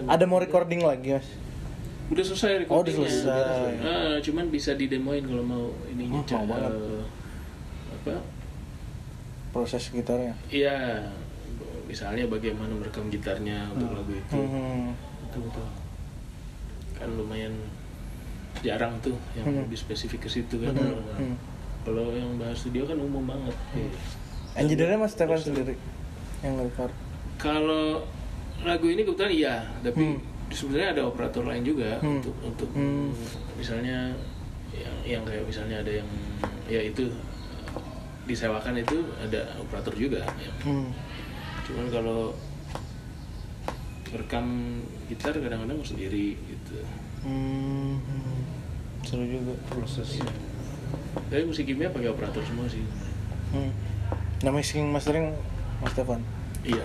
kemarin Ada mau recording lagi mas? udah selesai Oh, udah selesai. Ah, cuman bisa didemoin kalau mau ininya Oh, mau banget. Eh, apa Proses gitarnya. Iya, misalnya bagaimana merekam gitarnya untuk lagu itu. Hmm. Betul betul. Kan lumayan jarang tuh yang Hmm. lebih spesifik ke situ kan. Hmm. Hmm. Kalau yang bahas studio kan umum banget. Iya. Engineernya mas Stefan sendiri yang record. Kalau lagu ini kebetulan iya, tapi Hmm. sebenarnya ada operator lain juga Hmm. untuk untuk Hmm. misalnya yang yang kayak misalnya ada yang ya itu disewakan itu ada operator juga. ya. Hmm. Cuman kalau rekam gitar kadang-kadang sendiri gitu. Hmm. Seru juga prosesnya. Tapi musik kimia pakai operator semua sih. Hmm. Nah mixing mastering mas Stefan. Iya.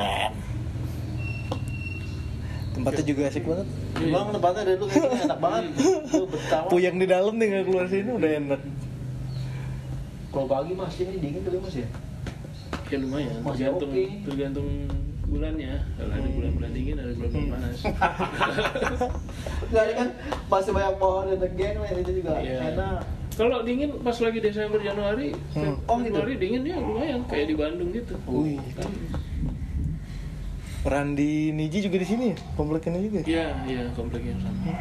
Keren. Tempatnya juga asik banget. Bang tempatnya dari dulu kayaknya enak banget. Lu betah. Puyang di dalam nih nggak keluar sini udah enak. Kalau pagi mas ini dingin kali mas ya? Ya lumayan. Masih Tergantung oke. tergantung bulannya. Kalau ada bulan-bulan dingin, ada bulan-bulan Hmm. panas. Ini kan masih banyak pohon dan geng lain itu juga Iya. enak. Kalau dingin pas lagi Desember Januari, Hmm. Oh, gitu? Februari dingin ya lumayan kayak di Bandung gitu. Wih. Kan, Randi Niji juga di sini, ya? komplek ini juga. Iya, iya komplek yang sama.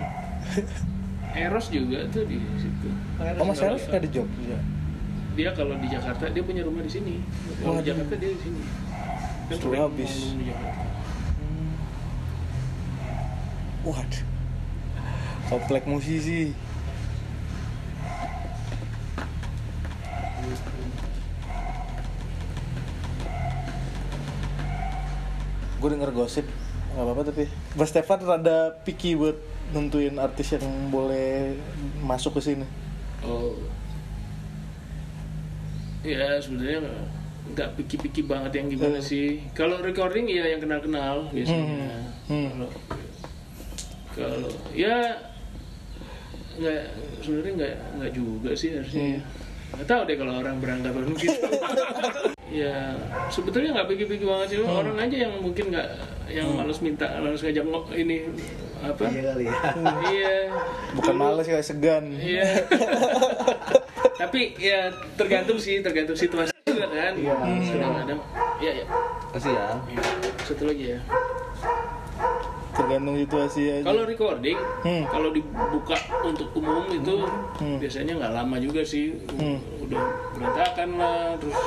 Eros juga tuh di situ. Oh Mas Eros nggak di Jogja. Dia kalau di Jakarta dia punya rumah di sini. Kalau di Waduh. Jakarta dia di sini. Kan sering habis. di Jakarta. Waduh. Komplek musisi. Gue denger gosip nggak apa-apa tapi Mas Stefan rada picky buat nentuin artis yang boleh masuk ke sini. Oh. Ya sebenarnya nggak- piki-piki banget yang gimana Hmm. sih. Kalau recording ya yang kenal-kenal biasanya. Hmm. Kalau kalau ya nggak sebenarnya nggak nggak juga sih harusnya. ya. Nggak tahu deh kalau orang beranggapan gitu. ya sebetulnya nggak piki-piki banget sih orang aja yang mungkin nggak yang males minta males ngajak ngo- ini apa Iya kali ya. iya Bukan males kayak segan. Iya. Tapi ya tergantung sih, tergantung situasi juga kan. Iya. Kadang-kadang. Iya, ya. Kasih ya. Satu lagi ya. Tergantung situasi aja. Kalau recording, Hmm. kalau dibuka untuk umum itu Hmm. biasanya nggak lama juga sih. Hmm. Udah berantakan lah, terus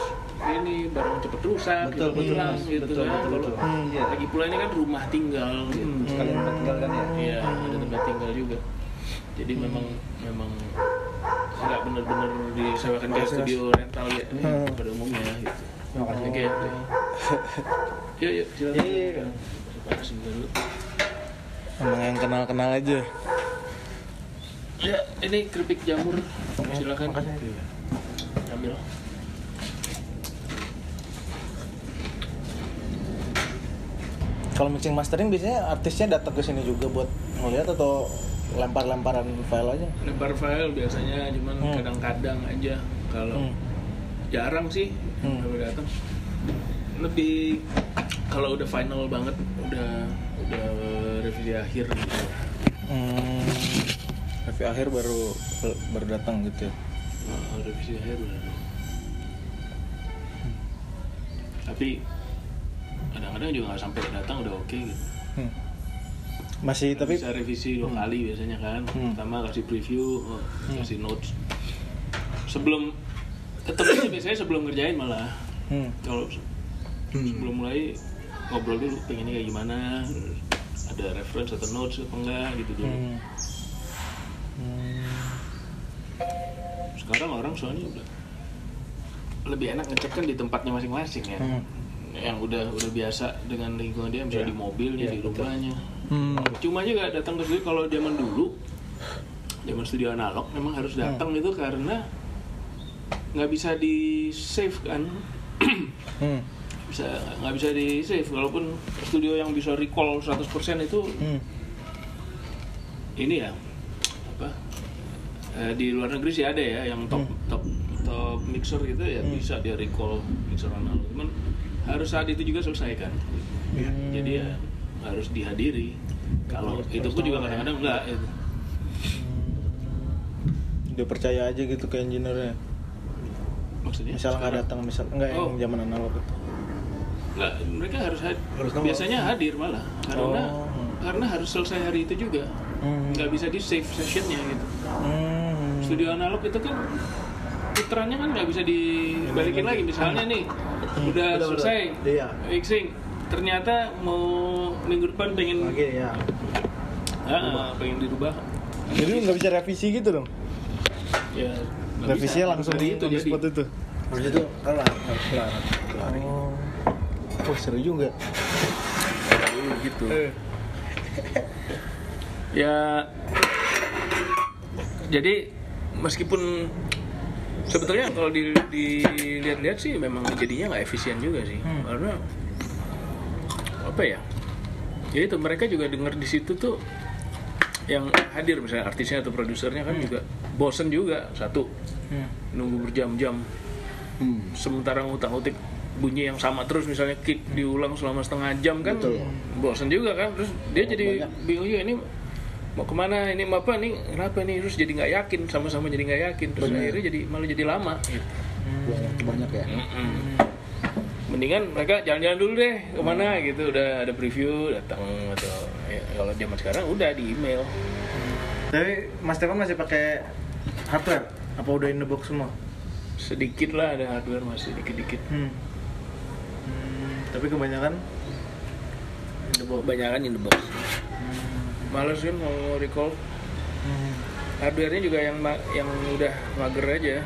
ini barang cepet rusak, Betul, cepet betul, hilang Mas. gitu Betul, kan. betul, Kalau betul. Hmm. Iya. lagi pula ini kan rumah tinggal gitu. Hmm, sekalian tempat tinggal kan ya. Iya, ada tempat tinggal juga. Jadi memang memang nggak benar-benar disewakan kayak studio rental ya Hmm. pada umumnya gitu. Kasih. Oke. Yuk, yuk, silakan. Iya, iya. Panas dulu. Emang yang kenal-kenal aja. Ya, ini keripik jamur. Silakan. Makasih. Ambil. Kalau mixing mastering biasanya artisnya datang ke sini juga buat ngeliat atau lempar-lemparan file aja. Lempar file biasanya cuman Hmm. kadang-kadang aja kalau Hmm. jarang sih Hmm. kalau datang. Lebih kalau udah final banget, udah revisi akhir gitu. Hmm. Tapi akhir baru baru datang gitu ya. Nah, revisi akhir udah. Tapi kadang-kadang juga nggak sampai datang udah oke gitu. Hmm. Masih tapi bisa revisi dua kali biasanya kan. Hmm. Pertama kasih preview, oh, kasih notes. Sebelum ketemu biasanya sebelum ngerjain malah. hmm. Kalau se- sebelum mulai ngobrol dulu pengennya kayak gimana, ada reference atau notes apa enggak gitu dulu. Hmm. Hmm. Sekarang orang soalnya udah lebih enak ngecek kan di tempatnya masing-masing ya. Hmm. Yang udah udah biasa dengan lingkungan dia, misalnya Iya. di mobilnya, Iya, di betul. rumahnya. Hmm. Cuma juga datang ke studio kalau zaman dulu, zaman studio analog memang harus datang itu karena nggak bisa di save kan, Hmm. Bisa nggak bisa di save. Walaupun studio yang bisa recall 100% itu Hmm. ini ya apa eh, di luar negeri sih ada ya yang top Hmm. top top mixer gitu ya Hmm. bisa dia recall mixer analog. Cuman harus saat itu juga selesai kan. jadi ya harus dihadiri kalau itu pun juga kadang-kadang enggak gitu. Dia percaya aja gitu ke engineer-nya. maksudnya Misal nggak datang, misal enggak Oh. yang zaman analog itu. Enggak, mereka harus hadir. Harus biasanya hadir malah karena Oh. karena harus selesai hari itu juga Hmm. nggak bisa di save sessionnya gitu Hmm. studio analog itu kan putarannya kan nggak bisa dibalikin lagi misalnya nih udah Udah, selesai udah. Iya. mixing ternyata mau minggu depan pengen Lagi ya. ah, pengen dirubah Jadi nggak bisa revisi gitu dong? ya nggak Revisinya bisa. langsung di, itu jadi spot itu. Harus itu kelar, harus kelar. kelar. Oh. Wah, seru juga. Dulu gitu ya jadi meskipun sebetulnya kalau di- dilihat-lihat sih memang jadinya nggak efisien juga sih Hmm. karena apa ya ya itu mereka juga dengar di situ tuh yang hadir misalnya artisnya atau produsernya kan juga bosen juga satu Hmm. nunggu berjam-jam Hmm. sementara ngutang-utik bunyi yang sama terus misalnya kick diulang selama setengah jam kan Betul. bosen juga kan terus dia jadi Banyak. bingung juga ini mau ke mana ini mau apa nih kenapa nih terus jadi nggak yakin sama-sama jadi nggak yakin terus Benar. akhirnya jadi malah jadi lama gitu. Buang waktu banyak ya. Mm-mm. mendingan mereka jalan-jalan dulu deh ke mana gitu udah ada preview datang atau ya, kalau zaman sekarang udah di email Tapi Mas Stefan masih pakai hardware? Apa udah in the box semua? sedikit lah ada hardware masih dikit-dikit Hmm. Hmm, Tapi kebanyakan? In the box. kebanyakan in the box. Males kan mau recall. Hmm. hardware-nya juga yang yang udah mager aja.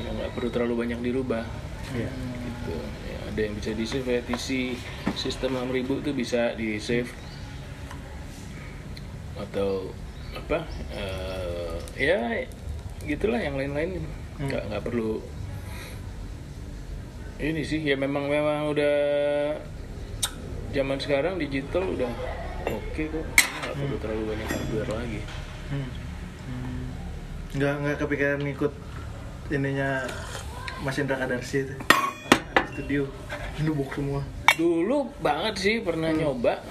Yang nggak perlu terlalu banyak dirubah. Iya. gitu. Ya, ada yang bisa di save ya TC sistem 6000 itu bisa di save atau apa eh, ya gitulah yang lain-lain. Nggak nggak perlu ini sih ya memang memang udah zaman sekarang digital udah oke kok. Nggak perlu terlalu banyak hardware lagi. Hmm. Hmm. Nggak nggak kepikiran ngikut ininya Mas Indra Kadarsi itu. Studio. Box semua. dulu banget sih pernah nyoba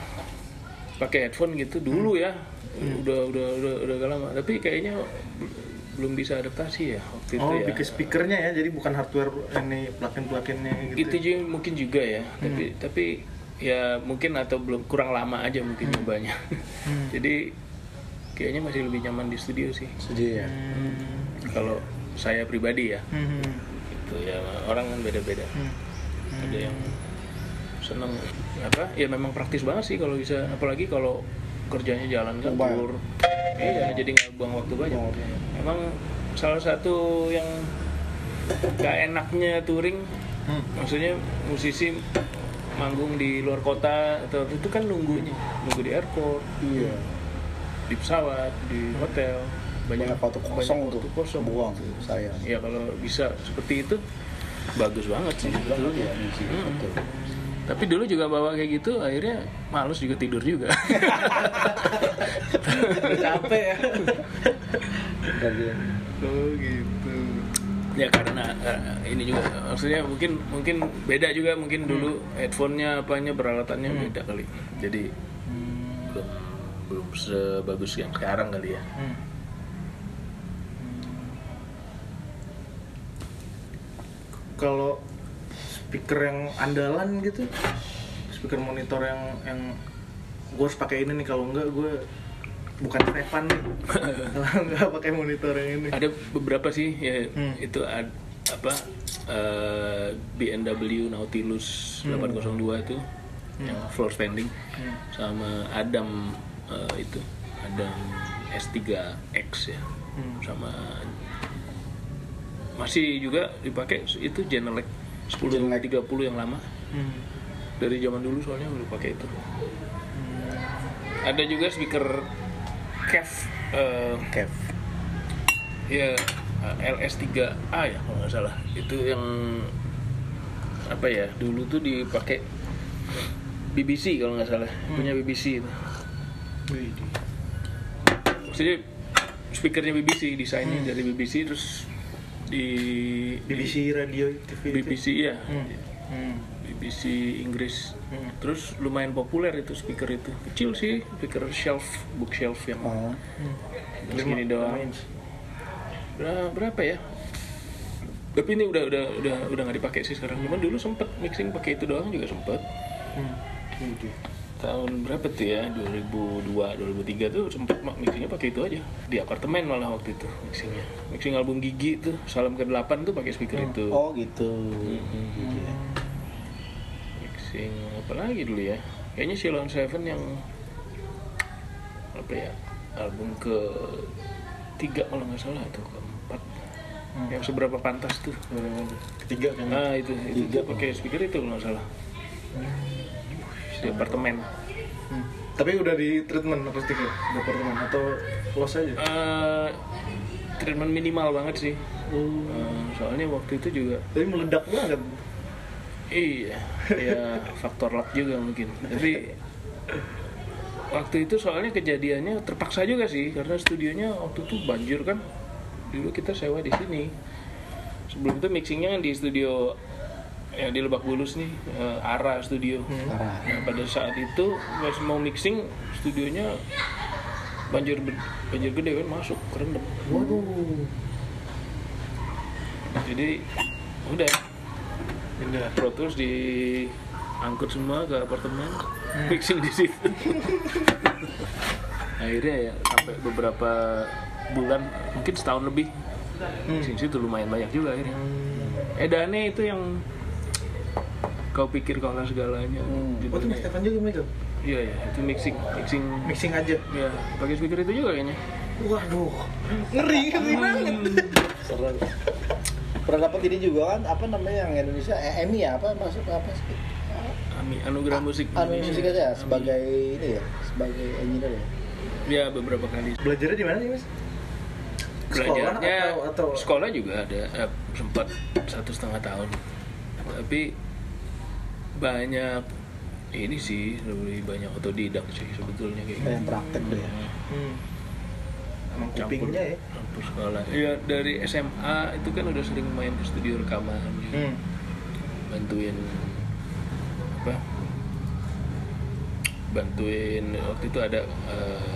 pakai headphone gitu dulu ya. Udah udah udah udah agak lama. Tapi kayaknya belum bisa adaptasi ya waktu Oh, itu ya bikin speakernya ya, jadi bukan hardware ini plugin-pluginnya gitu. itu juga mungkin juga ya tapi tapi ya mungkin atau belum kurang lama aja mungkin nyobanya Hmm. jadi kayaknya masih lebih nyaman di studio sih Setuju ya. Hmm. kalau saya pribadi ya Hmm. itu ya orang kan beda-beda Hmm. ada yang seneng apa ya memang praktis banget sih kalau bisa apalagi kalau kerjanya jalan kan tour iya jadi nggak buang waktu banyak waktu. emang salah satu yang gak enaknya touring Hmm. maksudnya musisi manggung di luar kota atau itu kan nunggunya nunggu di airport Iya. di pesawat di hotel banyak Banyak waktu kosong banyak tuh. waktu kosong Buang tuh sayang. ya kalau bisa seperti itu bagus banget sih Bilang ya, ngisi. Hmm. Betul. Tapi dulu juga bawa kayak gitu akhirnya males juga tidur juga. Capek ya. Oh gitu. ya karena eh, ini juga maksudnya mungkin mungkin beda juga mungkin dulu headphone-nya apanya peralatannya beda kali. Jadi belum belum sebagus yang sekarang kali ya. Hmm. Kalau speaker yang andalan gitu, speaker monitor yang yang gue harus pakai ini nih kalau enggak gue bukan Stefan nih kalau enggak pakai monitor yang ini. ada beberapa sih ya Hmm. itu ad, apa eh, B&W Nautilus 802 itu yang floor standing Hmm. sama Adam eh, itu Adam S3X ya Hmm. sama masih juga dipakai itu Genelec 1030 yang lama. Hmm. dari zaman dulu soalnya udah pakai itu. Ada juga speaker Kev eh, Kev. ya LS3A ya kalau nggak salah. Itu yang apa ya dulu tuh dipakai BBC kalau nggak salah. Punya BBC itu. Maksudnya speakernya BBC desainnya dari BBC terus di BBC radio TV itu. BBC ya Hmm. Hmm. BBC Inggris Hmm. terus lumayan populer itu speaker itu kecil sih speaker shelf bookshelf yang Oh. segini doang berapa ya tapi ini udah udah udah udah nggak dipakai sih sekarang cuman dulu sempet mixing pakai itu doang juga sempet Hmm. Tahun berapa tuh ya 2002 2003 tuh sempet mak mixingnya pakai itu aja di apartemen malah waktu itu mixingnya mixing album Gigi tuh Salam ke 8 tuh pakai speaker itu Oh gitu. Hmm. Gitu ya. mixing apa lagi dulu ya kayaknya Ceylon Seven yang apa ya album ke tiga kalau nggak salah atau keempat Hmm. yang seberapa pantas tuh Ketiga kan. ah itu itu Tiga. tuh pakai speaker itu kalau nggak salah di apartemen Hmm. Tapi udah di treatment akustik ya? Di apartemen atau los aja? Eh, treatment minimal banget sih Eh, soalnya waktu itu juga Tapi meledak banget. Iya, ya faktor luck juga mungkin. Tapi waktu itu soalnya kejadiannya terpaksa juga sih karena studionya waktu itu banjir kan. Dulu kita sewa di sini. Sebelum itu mixingnya kan di studio yang di Lebak Bulus nih, eh, Ara Studio. Parah. Nah, pada saat itu pas mau mixing studionya banjir banjir gede kan masuk kerendam. Waduh. Jadi udah Pindah. Pro Tools diangkut semua ke apartemen, mixing di situ. Akhirnya ya sampai beberapa bulan, mungkin setahun lebih, mixing situ lumayan banyak juga akhirnya. Edannya itu yang kau pikir kau lah segalanya. Hmm. Oh, itu Mas. Stefan juga Michael? Iya ya, itu mixing, mixing. Mixing aja. Ya, pakai speaker itu juga kayaknya. Waduh. Ngeri, ngeri banget. Seru. Pernah dapat ini juga kan apa namanya yang Indonesia eh, Emmy ya apa masuk apa sih? Ami Anugerah Musik Anu Indonesia. musik aja Ami. sebagai ini ya sebagai engineer ya. Ya beberapa kali. Belajarnya di mana nih, Mas? Sekolah belajarnya atau- atau- sekolah juga ada eh, sempat satu setengah tahun tapi banyak ini sih lebih banyak otodidak sih sebetulnya kayak Kayak yang praktek deh ya. Hmm. Emang kupingnya ya? campur sekolah iya dari SMA itu kan udah sering main ke studio rekaman Hmm. bantuin apa bantuin waktu itu ada eh,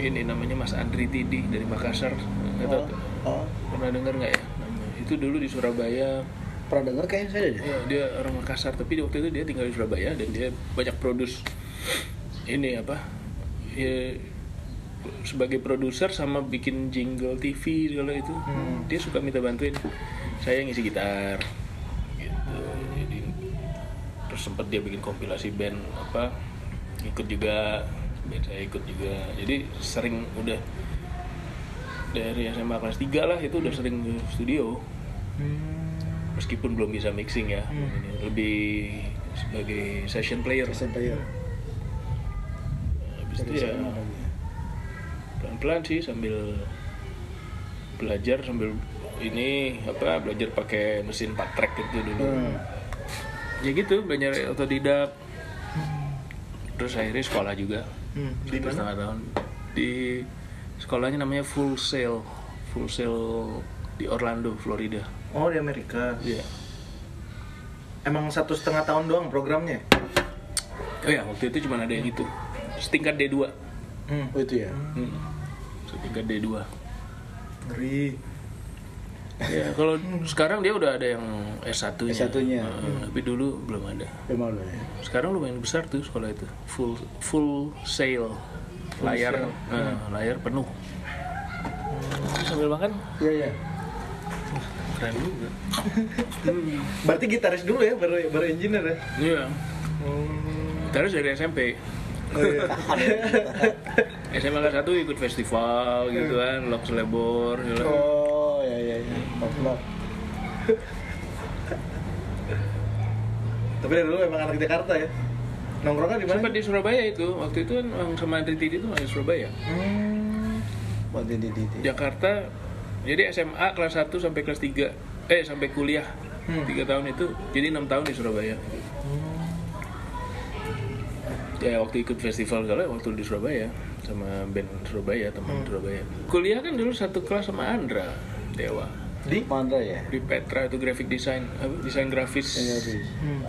ini namanya Mas Andri Tidi dari Makassar nggak Oh, oh. pernah dengar nggak ya namanya itu dulu di Surabaya Pernah dengar kayaknya saya deh. ya, dia orang Makassar tapi waktu itu dia tinggal di Surabaya dan dia banyak produs ini apa ya, sebagai produser sama bikin jingle TV segala itu Hmm. dia suka minta bantuin saya ngisi gitar gitu jadi terus sempat dia bikin kompilasi band apa ikut juga band saya ikut juga jadi sering udah dari SMA kelas 3 lah itu udah sering ke studio Hmm. Meskipun belum bisa mixing ya Hmm. Ini lebih sebagai session player SMP ya. habis itu ya pelan-pelan sih sambil belajar sambil ini apa belajar pakai mesin pat track itu dulu Hmm. ya gitu belajar otodidak terus akhirnya sekolah juga Hmm. Di mana? setengah tahun di sekolahnya namanya Full Sail Full Sail di Orlando Florida Oh, di Amerika. Iya. Emang satu setengah tahun doang programnya? oh ya waktu itu cuma ada yang itu setingkat D2 Hmm. Oh itu ya. Hmm. Setingkat D2. Ngeri. Ya, kalau sekarang dia udah ada yang S1-nya. S1-nya. Eh, tapi dulu belum ada. Memang loh ya. Sekarang lumayan besar tuh sekolah itu. Full full sail. Layar eh, layar penuh. Sambil makan Iya iya. Keren juga. Berarti gitaris dulu ya, baru baru engineer ya? Iya. Hmm. Terus dari SMP. Oh, iya. SMA kelas 1 ikut festival gitu kan, Lok Selebor, gitu. Oh iya iya iya. Populer. Tapi dari dulu emang anak Jakarta ya? Nongkrongnya di mana? Sempat di Surabaya itu, waktu itu kan sama Tidi itu masih Surabaya. Hmm. Buat di di di. Jakarta jadi SMA kelas 1 sampai kelas 3 eh sampai kuliah. Hmm. tiga tahun itu jadi enam tahun di Surabaya. Ya waktu ikut festival segala waktu di Surabaya sama band Surabaya teman Hmm. Surabaya. Kuliah kan dulu satu kelas sama Andra Dewa. Di? Mandra ya? Di Petra itu graphic design apa desain grafis. Iya, habis. Hmm.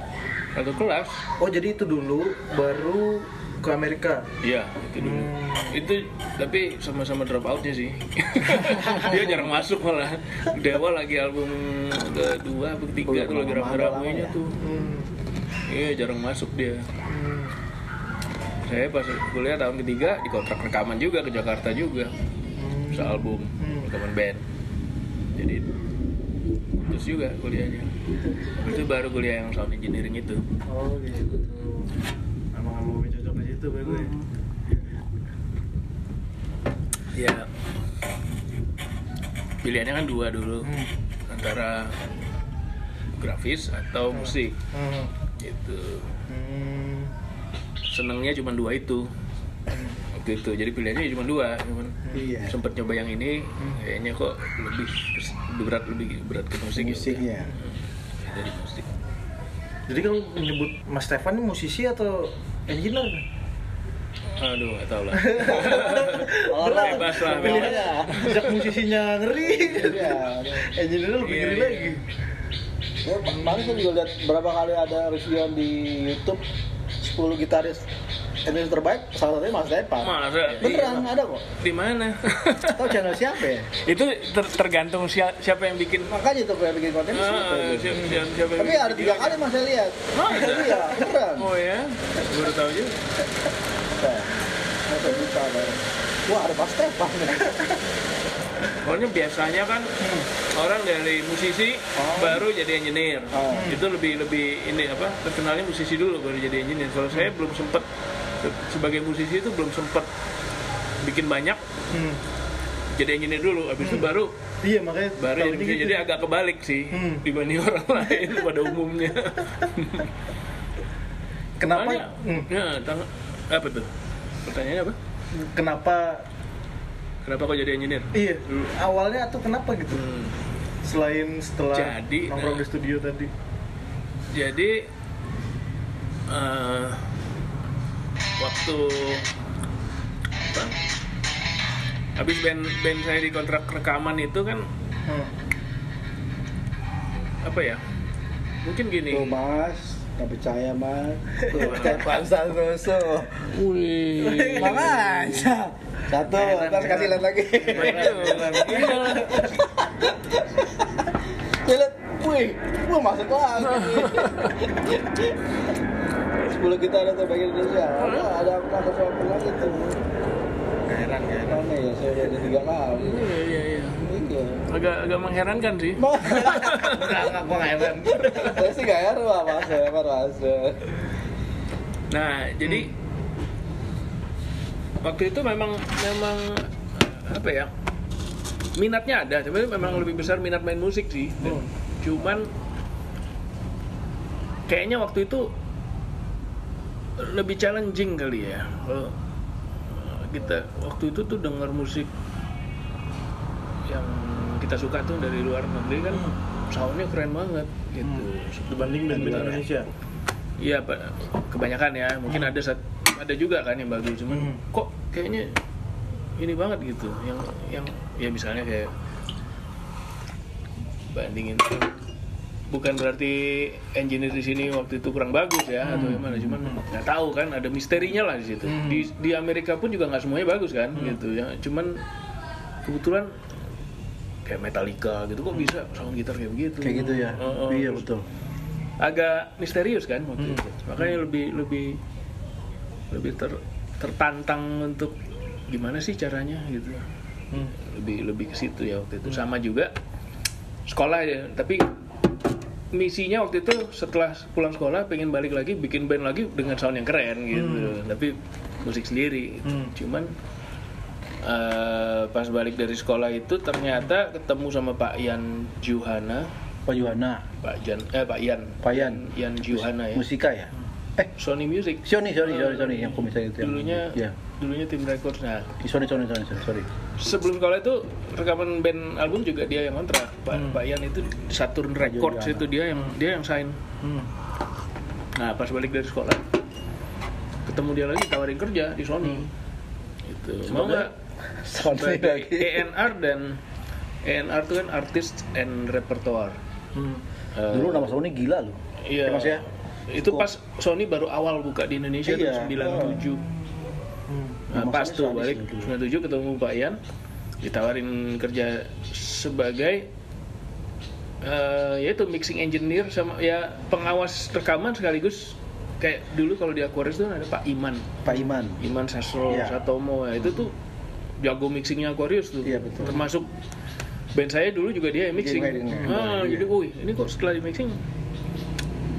satu kelas. Oh jadi itu dulu baru ke Amerika iya itu dulu Hmm. itu tapi sama-sama drop outnya sih dia jarang masuk malah Dewa lagi album kedua atau ketiga tuh lagi lama ya. tuh Hmm. iya jarang masuk dia Hmm. saya pas kuliah tahun ketiga di kontrak rekaman juga ke Jakarta juga Hmm. sealbum Hmm. rekaman band jadi terus juga kuliahnya itu baru kuliah yang sound engineering itu oh gitu situ baru ya ya. Pilihannya kan dua dulu Hmm. antara grafis atau musik. Hmm. gitu. Hmm. senengnya cuma dua itu. Waktu itu. Jadi pilihannya cuma dua cuman Iya. sempet coba yang ini kayaknya kok lebih lebih berat lebih berat ke musik udah. Musiknya. Ya, jadi musik. Jadi kalau menyebut Mas Stefan ini musisi atau engineer aduh nggak tahu lah Orang Bebas lah, pilihannya. sejak musisinya ngeri Iya. engineer lebih Iya, ngeri iya. lagi Ya, kemarin saya juga lihat berapa kali ada reviewan di YouTube 10 gitaris Indonesia terbaik, salah satunya Mas Depan. masa Beneran ada kok. di mana Tahu channel siapa ya? itu ter- tergantung sia- siapa yang bikin Makanya tuh kayak bikin konten Ah, siapa itu. siapa, siapa, siapa yang Tapi ada tiga kali mas saya lihat. Masa? Iya, beneran. oh ya baru tahu juga Masa bisa. Wah ada. Pokoknya biasanya kan orang dari musisi Oh. baru jadi engineer. Oh. Itu lebih lebih ini apa? Terkenalnya musisi dulu baru jadi engineer. Kalau saya belum sempet se- sebagai musisi itu belum sempet bikin banyak hmm. jadi engineer dulu. Habis itu baru iya makanya baru jadi gitu. Jadi agak kebalik sih Hmm. dibanding orang lain pada umumnya. kenapa Soalnya, hmm, ya, apa tuh? Pertanyaannya apa? kenapa Kenapa kok jadi engineer? iya awalnya tuh kenapa gitu Hmm. selain setelah Jadi, nongkrong nah. di studio tadi jadi eh, waktu apa habis band band saya di kontrak rekaman itu kan hmm. apa ya mungkin gini Tuh mas, nggak percaya. Tuh, Gimana? Stefan Santoso. wih Makanya. Satu, ntar kasih lihat lagi. Lihat, wih, wah masuk lagi. Sepuluh kita ada terbaik Indonesia. Ada, ada pernah sesuatu lagi tuh. heran Mana ya? Saya udah ada tiga kali. iya iya Iya. Agak agak mengherankan sih. Mas, enggak enggak gua nggak heran. Saya sih gak heran lah mas, ya kan mas. nah jadi waktu itu memang memang apa ya minatnya ada. Tapi memang lebih besar minat main musik sih. Dan Hmm. cuman kayaknya waktu itu lebih challenging kali ya. Kalau uh, kita waktu itu tuh dengar musik kita suka tuh dari luar negeri kan Hmm. soundnya keren banget gitu dibanding band. Indonesia Iya, Pak. kebanyakan ya. Mungkin ada sat- ada juga kan yang bagus, cuman Hmm. kok kayaknya ini banget gitu. Yang yang ya misalnya kayak bandingin bukan berarti engineer di sini waktu itu kurang bagus ya atau gimana cuman nggak tahu kan ada misterinya lah di situ Hmm. di di Amerika pun juga nggak semuanya bagus kan gitu ya cuman kebetulan kayak Metallica gitu kok bisa sound gitar kayak begitu Kayak gitu ya. Oh, oh. Iya betul. agak misterius kan waktu Hmm. itu makanya lebih lebih lebih ter, tertantang untuk gimana sih caranya gitu Hmm. lebih lebih ke situ ya waktu itu sama juga sekolah ya tapi misinya waktu itu setelah pulang sekolah pengen balik lagi bikin band lagi dengan sound yang keren gitu tapi musik sendiri gitu. Hmm. cuman eh, pas balik dari sekolah itu ternyata ketemu sama Pak Ian Juhana Pak Yuhana, Pak Jan eh Pak Ian Pak Ian. Ian Juhana ya musika ya? Eh, Sony Music Sony, Sony, Sony, Sony, yang komisar itu. dulunya Iya. dulunya tim records nah Sony, Sony, Sony, Sony, sorry. sebelum sekolah itu rekaman band album juga dia yang kontrak Pak Hmm. Pak Ian itu Saturn Records itu dia yang dia yang sign Hmm. nah pas balik dari sekolah ketemu dia lagi tawarin kerja di Sony Hmm. itu mau nggak sebagai. ENR dan A&R itu kan artist and repertoire. Hmm. Eh, Dulu nama Sony gila loh. Iya. Ya, Mas ya? Itu pas Sony baru awal buka di Indonesia Iya. tahun 97. Hmm. Nah, pas tuh balik dulu. 97 ketemu Pak Ian, ditawarin kerja sebagai eh yaitu mixing engineer sama ya pengawas rekaman sekaligus kayak dulu kalau di Aquarius tuh ada Pak Iman, Pak Iman. Iman Sastro Iya. Satomo ya, itu tuh jago mixingnya Aquarius tuh. Iya, betul. Termasuk band saya dulu juga dia yang mixing. Jadi, wedding. Ah, Iya. jadi wih, ini kok setelah di mixing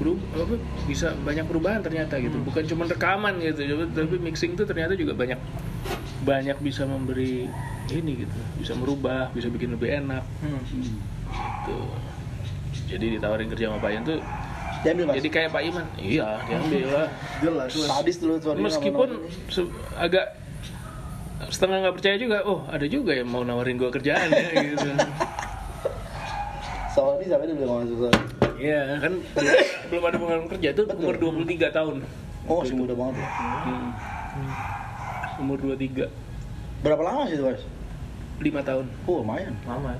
berubah apa bisa banyak perubahan ternyata gitu. Hmm. Bukan cuma rekaman gitu, tapi mixing tuh ternyata juga banyak banyak bisa memberi ini gitu, bisa merubah, bisa bikin lebih enak Hmm. gitu. Jadi ditawarin kerja sama Pak Ian tuh Diambil mas. jadi kayak Pak Iman. Iya, diambil lah. Jelas. Sadis dulu. Meskipun agak setengah nggak percaya juga, oh ada juga yang mau nawarin gua kerjaan ya gitu. Sony sampai dulu nggak masuk Sony. Iya kan belum, belum ada pengalaman kerja tuh Betul. umur 23 tahun. Oh masih muda banget ya. Hmm. Umur 23, Berapa lama sih itu mas? 5 tahun. Oh lumayan. Lama.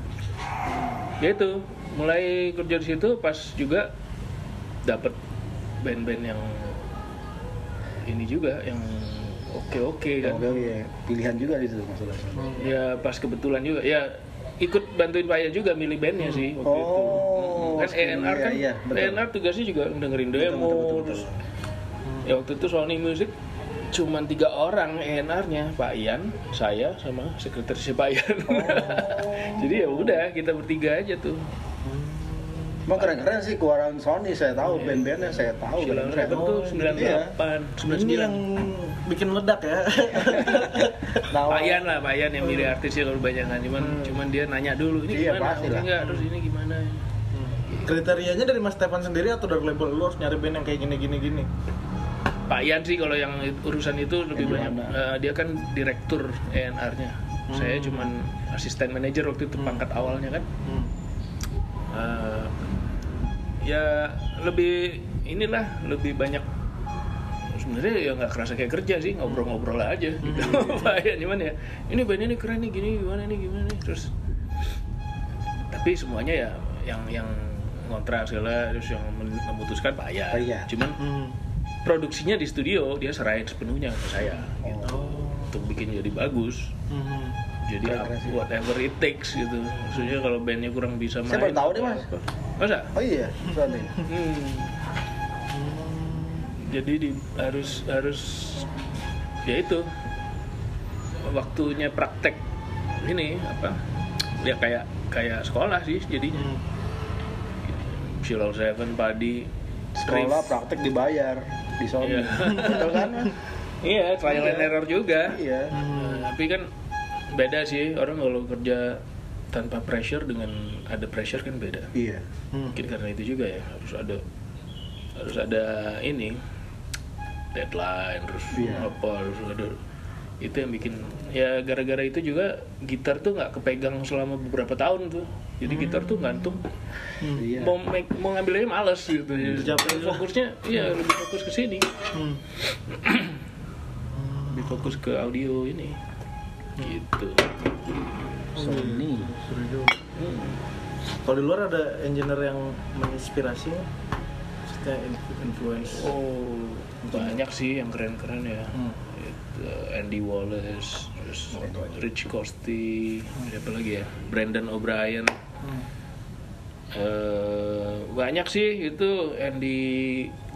Ya itu, mulai kerja di situ pas juga dapet band-band yang ini juga yang kan. Oke oke. Pilihan juga di situ masalahnya. Ya pas kebetulan juga ya ikut bantuin Pak Ian juga milih bandnya sih waktu itu. Oh, Kan screening, ENR kan, iya, iya, betul. ENR tugasnya juga dengerin demo. betul, betul, betul. terus ya waktu itu Sony Music cuman tiga orang ENR-nya Pak Ian, saya sama sekretarisnya Pak Ian. Oh. Jadi ya udah kita bertiga aja tuh. Emang keren-keren sih keluaran Sony saya tahu Iya. band-bandnya saya tahu keren-keren. Seven tuh Iya. 98, Ini 99. yang bikin meledak ya. Nah, Pak Ian lah, Pak Ian yang milih artisnya kalau kebanyakan cuman cuman dia nanya dulu ini Iya, gimana, pasti lah. nggak, terus ini gimana. Kriterianya dari Mas Stefan sendiri atau dari label lu harus nyari band yang kayak gini gini gini? Pak Ian sih kalau yang urusan itu lebih Yang banyak eh, dia kan direktur ENR-nya. Saya cuman asisten manajer waktu itu pangkat awalnya kan. Hmm. Eh, ya lebih inilah lebih banyak sebenarnya ya nggak kerasa kayak kerja sih ngobrol-ngobrol aja gitu Pak Ian cuman ya ini band ini keren nih gini gimana nih gimana nih terus tapi semuanya ya yang yang ngontrak segala terus yang memutuskan Pak Ian. cuman Hmm. produksinya di studio dia serahin sepenuhnya ke saya gitu Oh. untuk bikin jadi bagus Hmm. jadi Keren, whatever it takes gitu maksudnya kalau bandnya kurang bisa main Saya baru tahu deh, Mas. apa. Masa Oh iya, Sony. Hmm. jadi di, harus harus ya itu waktunya praktek ini apa ya kayak kayak sekolah sih jadinya Hmm. Shiloh Seven Padi Sekolah Riff. praktek dibayar di Sony. Iya. Betul kan? Iya trial and Iya. error juga Iya. Nah, tapi kan beda sih orang kalau kerja tanpa pressure dengan ada pressure kan beda Iya. Hmm. mungkin karena itu juga ya harus ada harus ada ini deadline terus Iya. apa harus ada itu yang bikin ya gara-gara itu juga gitar tuh nggak kepegang selama beberapa tahun tuh jadi gitar tuh gantung Iya. mau make- mau ngambilnya males gitu Tercapai lah. fokusnya iya lebih fokus ke sini Hmm. lebih fokus ke audio ini gitu Sony. Seru juga. Kalau di luar ada engineer yang menginspirasi? Maksudnya in- influence. oh banyak sih yang keren-keren ya Hmm. Itu, Andy Wallace terus Rich Costi siapa lagi ya Brandon O'Brien Hmm. Eh, banyak sih itu Andy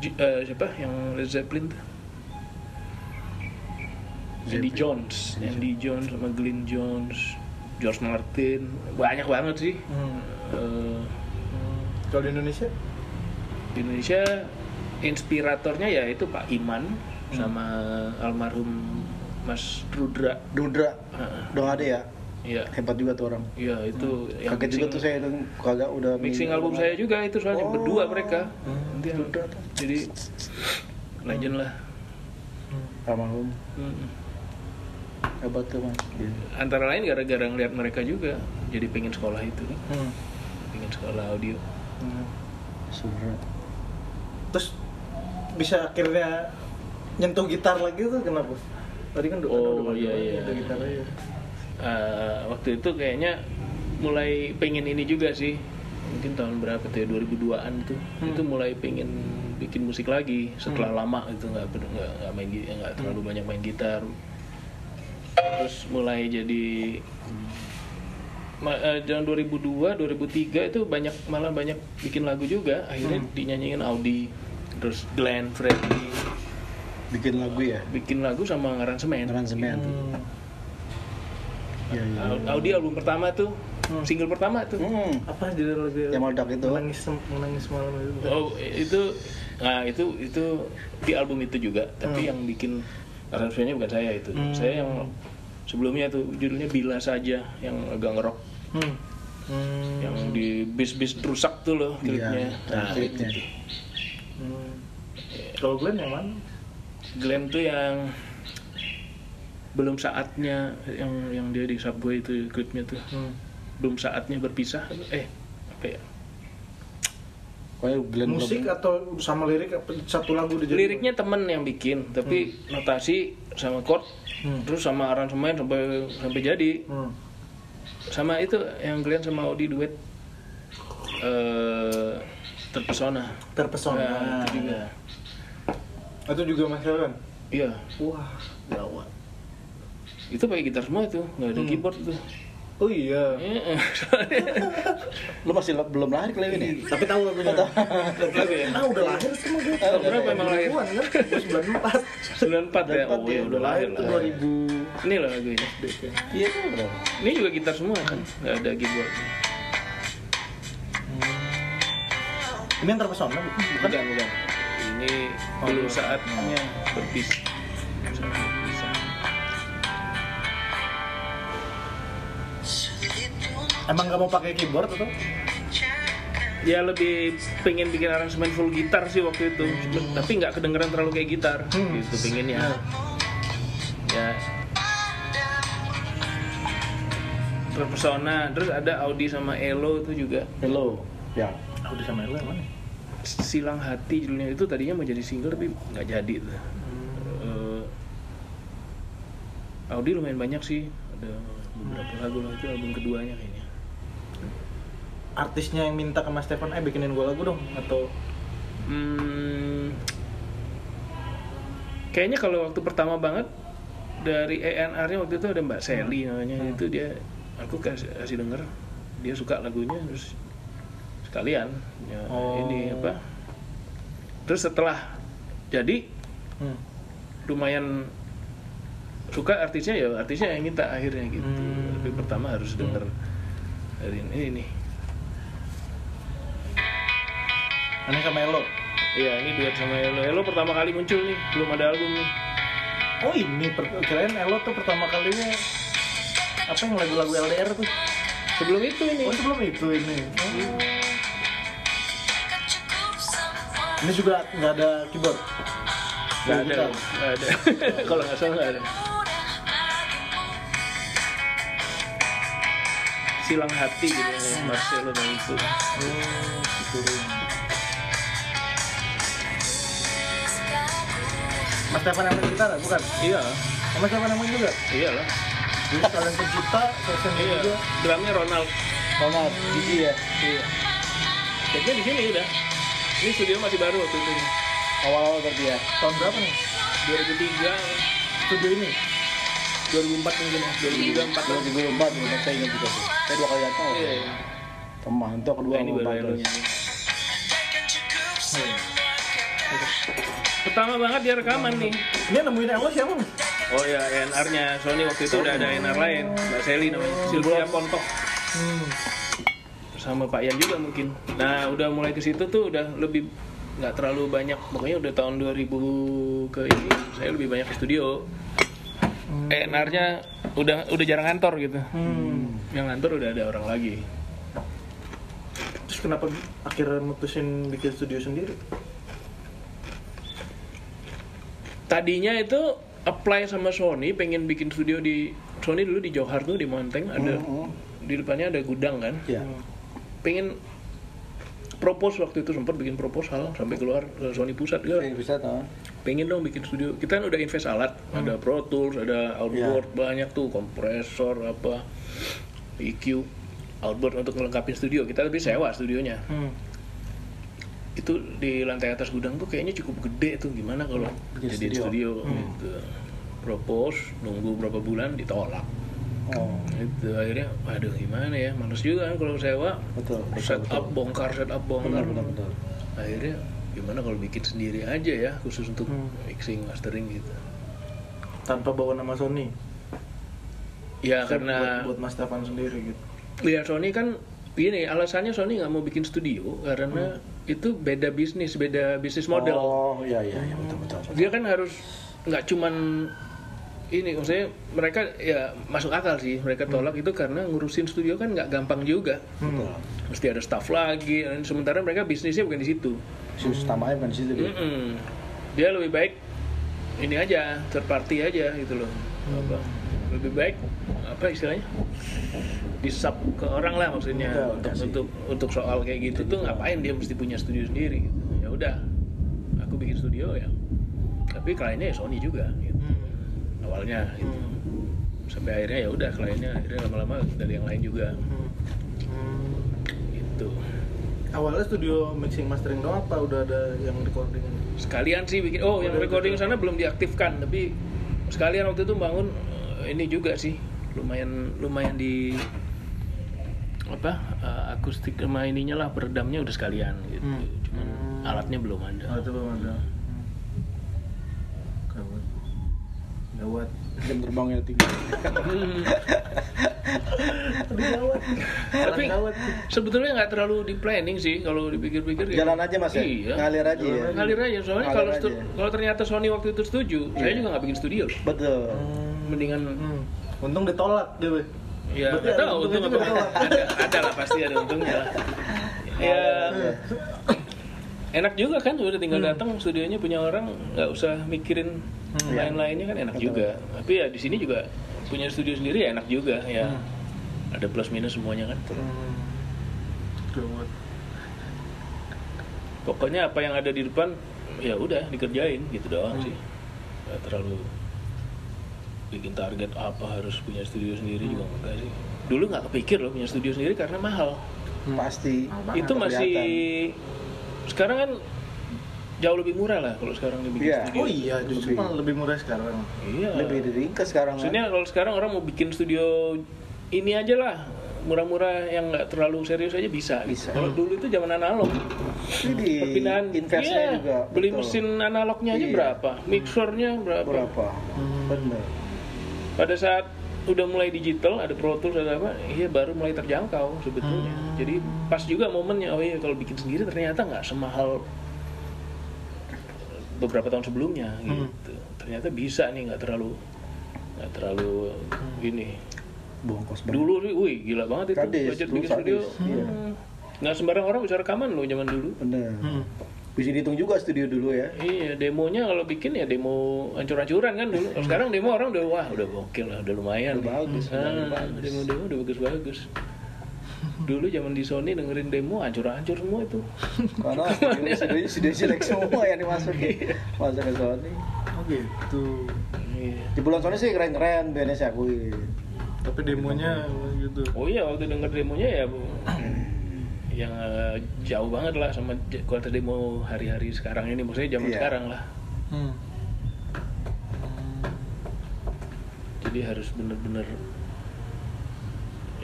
eh, siapa yang Led Zeppelin tuh Andy Jones Andy Jones sama Glenn Jones George Martin banyak banget sih Hmm. Hmm. Kalau di Indonesia? di Indonesia inspiratornya ya itu Pak Iman sama almarhum Mas Rudra Dudra. Heeh. Udah nggak ada ya? Iya, Hebat juga tuh orang. iya itu yang Kaget juga mixing- tuh saya tuh kagak udah mixing album saya juga itu soalnya Oh. berdua mereka. Hmm. Nanti Rudra tuh. jadi legend lah. almarhum Hmm. Hebat tuh mas. Iya. Antara lain gara-gara ngeliat mereka juga jadi pengen sekolah itu kan, Hmm. pengen sekolah audio. Hmm. Surat. Terus bisa akhirnya nyentuh gitar lagi tuh kenapa? Tadi kan udah Oh, udah iya, iya. nyentuh gitar aja. Eh, waktu itu kayaknya mulai pengen ini juga sih mungkin tahun berapa tuh ya 2002an tuh Hmm. itu mulai pengen bikin musik lagi setelah lama itu nggak ber- nggak nggak main nggak terlalu Hmm. banyak main gitar terus mulai jadi ma- eh, tahun 2002 2003 itu banyak malah banyak bikin lagu juga akhirnya Hmm. dinyanyiin Audi terus Glenn Freddy bikin lagu ya bikin lagu sama aransemen aransemen Hmm. Iya, iya. Au- Audi album pertama tuh single pertama tuh hmm. Apa judul lagu yang meledak itu Menangis menangis malam itu. Oh itu, nah itu itu di album itu juga, tapi Hmm. yang bikin aransemennya bukan saya itu, Hmm. saya yang sebelumnya tuh judulnya Bila saja yang agak ngerok, Hmm. Hmm. yang di bis-bis rusak tuh loh klipnya. Iya, nah klipnya. itu tuh. Hmm. Kalau Glenn yang mana? Glenn tuh yang belum saatnya yang yang dia di subway itu klipnya tuh Hmm. belum saatnya berpisah eh apa ya pokoknya Glenn Musik atau sama lirik satu lagu dijadiin? liriknya temen yang bikin tapi notasi sama chord Hmm. terus sama aransemen sampai sampai jadi Hmm. sama itu yang Glenn sama Audi duet eh terpesona Terpesona. Nah, itu juga Itu juga Mas Elvan? iya Wah, gawat. itu pakai gitar semua itu nggak ada Hmm. keyboard itu Oh iya. Lu masih belum lahir kali ini Tapi tahu lagunya. lagu ya Ah, udah lahir sama gue. Ah, udah berapa emang lahir? Kan? Gue 94. 94 ya oh ya udah lahir lah 2000. ini loh lagu ini iya tuh berapa ini juga gitar semua kan nggak ada keyboard Ini yang terpesona bukan? bukan bukan ini Oh, belum iya. saatnya berpisah Emang gak mau pakai keyboard atau? ya lebih pengen bikin aransemen full gitar sih waktu itu. Tapi nggak kedengeran terlalu kayak gitar. Hmm. gitu pengennya ya. Terpesona. Terus ada Audi sama Elo itu juga. Hello ya. Aku di sama Ella yang mana? silang hati judulnya. Itu tadinya mau jadi single tapi nggak jadi tuh. Eh, Audi lumayan banyak sih. Ada beberapa lagu lah. Itu album keduanya kayaknya Artisnya yang minta ke Mas Stefan, eh bikinin gue lagu dong atau Hmm, kayaknya kalau waktu pertama banget dari ENR-nya waktu itu ada Mbak Sally namanya Hmm. itu dia aku kasih, kasih denger dia suka lagunya terus sekalian ya Oh. ini apa terus setelah jadi hmm. lumayan suka artisnya ya artisnya yang minta akhirnya gitu Hmm. tapi pertama harus denger dari ini nih Ini sama Elo. iya ini duet sama Elo Elo pertama kali muncul nih belum ada album nih Oh ini, per- kirain Elo tuh pertama kalinya apa yang lagu-lagu LDR tuh? sebelum itu ini Oh sebelum itu ini. Oh. Ini juga nggak ada keyboard. Nggak ada, nggak ada. Kalau nggak salah nggak ada. Silang hati gitu ya, Marcelo dan itu. Oh, gitu. Mas Stefan yang main gitar bukan? Iya, Mas Stefan yang main juga? iyalah. Jadi kalian pencipta, session Iya. juga. Drumnya Ronald. Ronald Gigi ya Iya. Kayaknya di sini udah. Ini studio masih baru waktu itu. awal-awal berarti ya Tahun berapa nih? 2003, Studio ini? 2004 mungkin ya. 2003, 4 tahun. 2004 2004 saya ingat juga sih saya dua kali datang Iya, iya. teman itu kedua Nah, ini baru Elonya Bagus. nih. Pertama banget dia rekaman nih. Yang nemuin Elo siapa nih? Oh ya, ENR-nya Sony waktu itu udah ada ENR lain, Mbak Sally namanya, Sylvia Pontok Hmm. sama Pak Yan juga mungkin. Nah, udah mulai ke situ tuh udah lebih nggak terlalu banyak, pokoknya udah tahun 2000 ke ini saya lebih banyak ke studio. ENR-nya udah udah jarang kantor gitu. Hmm. Yang kantor udah ada orang lagi. Terus kenapa akhirnya mutusin bikin studio sendiri? Tadinya itu apply sama Sony pengen bikin studio di Sony dulu di Johar tuh di Monteng ada Hmm, di depannya ada gudang kan. Iya. pengen propose waktu itu sempat bikin proposal sampai keluar ke Sony pusat kan bisa tahu. pengen dong bikin studio kita kan udah invest alat ada Pro Tools ada outboard banyak tuh kompresor apa EQ outboard untuk melengkapi studio kita lebih sewa studionya Hmm. Itu di lantai atas gudang tuh kayaknya cukup gede tuh gimana kalau Jadi jadi studio. studio, gitu propose nunggu berapa bulan ditolak Oh, itu akhirnya waduh gimana ya males juga kan kalau sewa betul. betul, set betul. up bongkar set up bongkar Benar, benar, benar. akhirnya gimana kalau bikin sendiri aja ya khusus untuk Hmm. mixing mastering gitu Tanpa bawa nama Sony. ya karena buat, buat Mas Stefan sendiri gitu. ya Sony kan gini alasannya Sony nggak mau bikin studio karena itu beda bisnis beda bisnis model Oh, iya iya iya betul betul. betul. dia kan harus nggak cuman ini maksudnya mereka ya masuk akal sih mereka tolak itu karena ngurusin studio kan nggak gampang juga Betul. mesti ada staff lagi dan sementara mereka bisnisnya bukan di situ Sus utamanya bukan di situ dia. Mm-mm. dia lebih baik ini aja third party aja gitu loh apa lebih baik apa istilahnya disub ke orang lah maksudnya Betul, untuk kasih. untuk untuk soal kayak gitu tuh ngapain dia mesti punya studio sendiri gitu. ya udah aku bikin studio ya tapi kliennya ya Sony juga gitu. awalnya gitu. sampai akhirnya ya udah kliennya akhirnya lama-lama dari yang lain juga gitu Awalnya studio mixing mastering doang apa udah ada yang recording? sekalian sih bikin oh yang Udah recording gitu. sana belum diaktifkan tapi sekalian waktu itu bangun eh, ini juga sih lumayan lumayan di apa eh, akustik sama ininya lah peredamnya udah sekalian gitu Hmm. cuman alatnya belum ada itu belum ada. Gawat. Gawat. Jam terbangnya tinggi. tapi Gawat. sebetulnya nggak terlalu di planning sih kalau dipikir-pikir Jalan aja mas ya. iya Ngalir aja ya. ngalir aja soalnya kalau aja. kalau ternyata Sony waktu itu setuju saya Iya. juga nggak bikin studio Betul. mendingan Hmm. Untung ditolak gitu. Ya, nggak ada tahu untung juga apa. Ada, ada lah pasti ada untungnya lah. Ya, Iya. enak juga kan udah tinggal datang studionya punya orang nggak usah mikirin lain-lainnya kan enak Betul. juga. Tapi ya di sini juga punya studio sendiri ya enak juga ya. Ada plus minus semuanya kan. Hmm. Pokoknya apa yang ada di depan ya udah dikerjain gitu doang sih. Nggak terlalu bikin target apa harus punya studio sendiri juga enggak sih. Dulu nggak kepikir loh punya studio sendiri karena mahal. Pasti. itu masih kelihatan. sekarang kan jauh lebih murah lah kalau sekarang dibikin Iya. studio. Oh iya, justru Lebih. malah lebih murah sekarang. Iya. lebih diringkas sekarang. kan. Maksudnya kalau sekarang orang mau bikin studio ini aja lah murah-murah yang nggak terlalu serius aja bisa. Bisa. Kalau dulu itu zaman analog. Ini di Perpindahan investnya iya, juga. Beli betul. mesin analognya aja Iya. berapa? Mixernya berapa? berapa? Hmm. Bener. Pada saat udah mulai digital, ada Pro Tools ada apa, iya baru mulai terjangkau sebetulnya. Hmm. Jadi pas juga momennya, oh iya kalau bikin sendiri ternyata nggak semahal beberapa tahun sebelumnya Hmm. gitu. Ternyata bisa nih nggak terlalu nggak terlalu Hmm. gini. Bongkos banget. Dulu sih, wih gila banget itu Sadis, budget bikin studio. iya. Hmm. Nggak sembarang orang bisa rekaman loh zaman dulu. Bener. Hmm. Bisa dihitung juga studio dulu ya. Iya, demonya kalau bikin ya demo ancur-ancuran kan dulu. Kalau sekarang demo orang udah wah, udah gokil lah, udah lumayan. Udah bagus, udah Ah, bagus. demo-demo udah bagus-bagus. Dulu zaman di Sony dengerin demo hancur-hancur semua itu. Karena studio studio studio jelek semua yang dimasukin. Masuk ke Sony. Oh gitu. Iya. Di bulan Sony sih keren-keren bandnya saya akui. Tapi demonya gitu. Oh iya, waktu denger demonya ya Bu. Yang eh, jauh banget lah sama kualitas demo hari-hari sekarang ini maksudnya zaman Iya. sekarang lah. Hmm. Jadi harus bener-bener